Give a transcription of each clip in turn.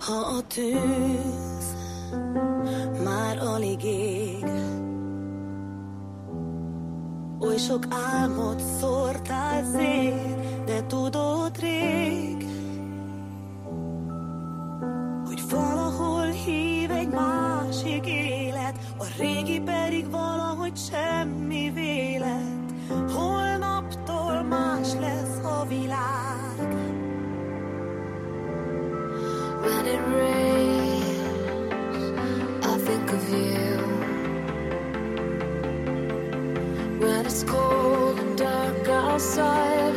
ha a tűz már alig ég. Oly sok álmot szórtál szét, de tudod rég, hogy valahol hív egy másik élet, a régi pedig valahogy semmi vélet. I think of you. When it's cold and dark outside,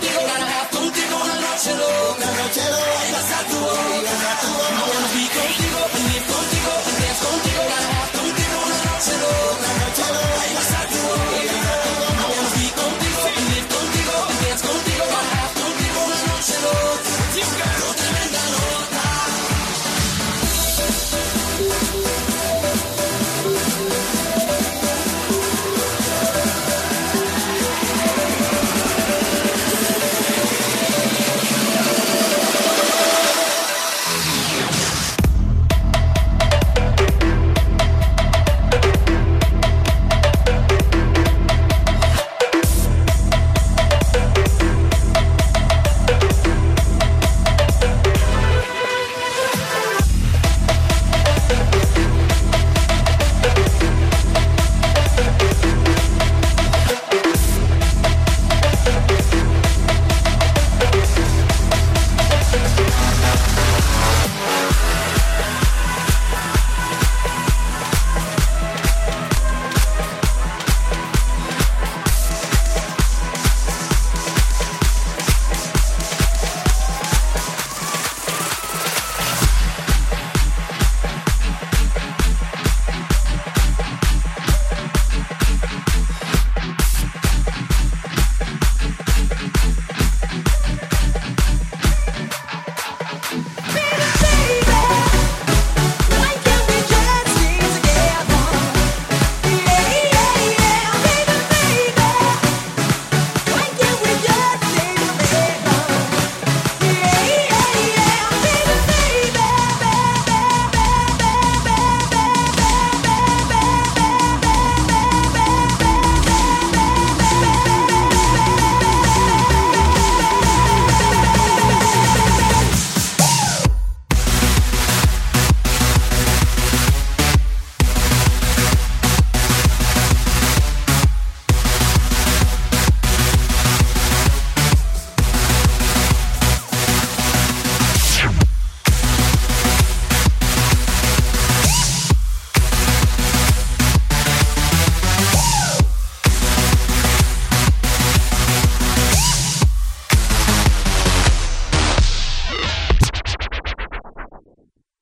contigo ganas.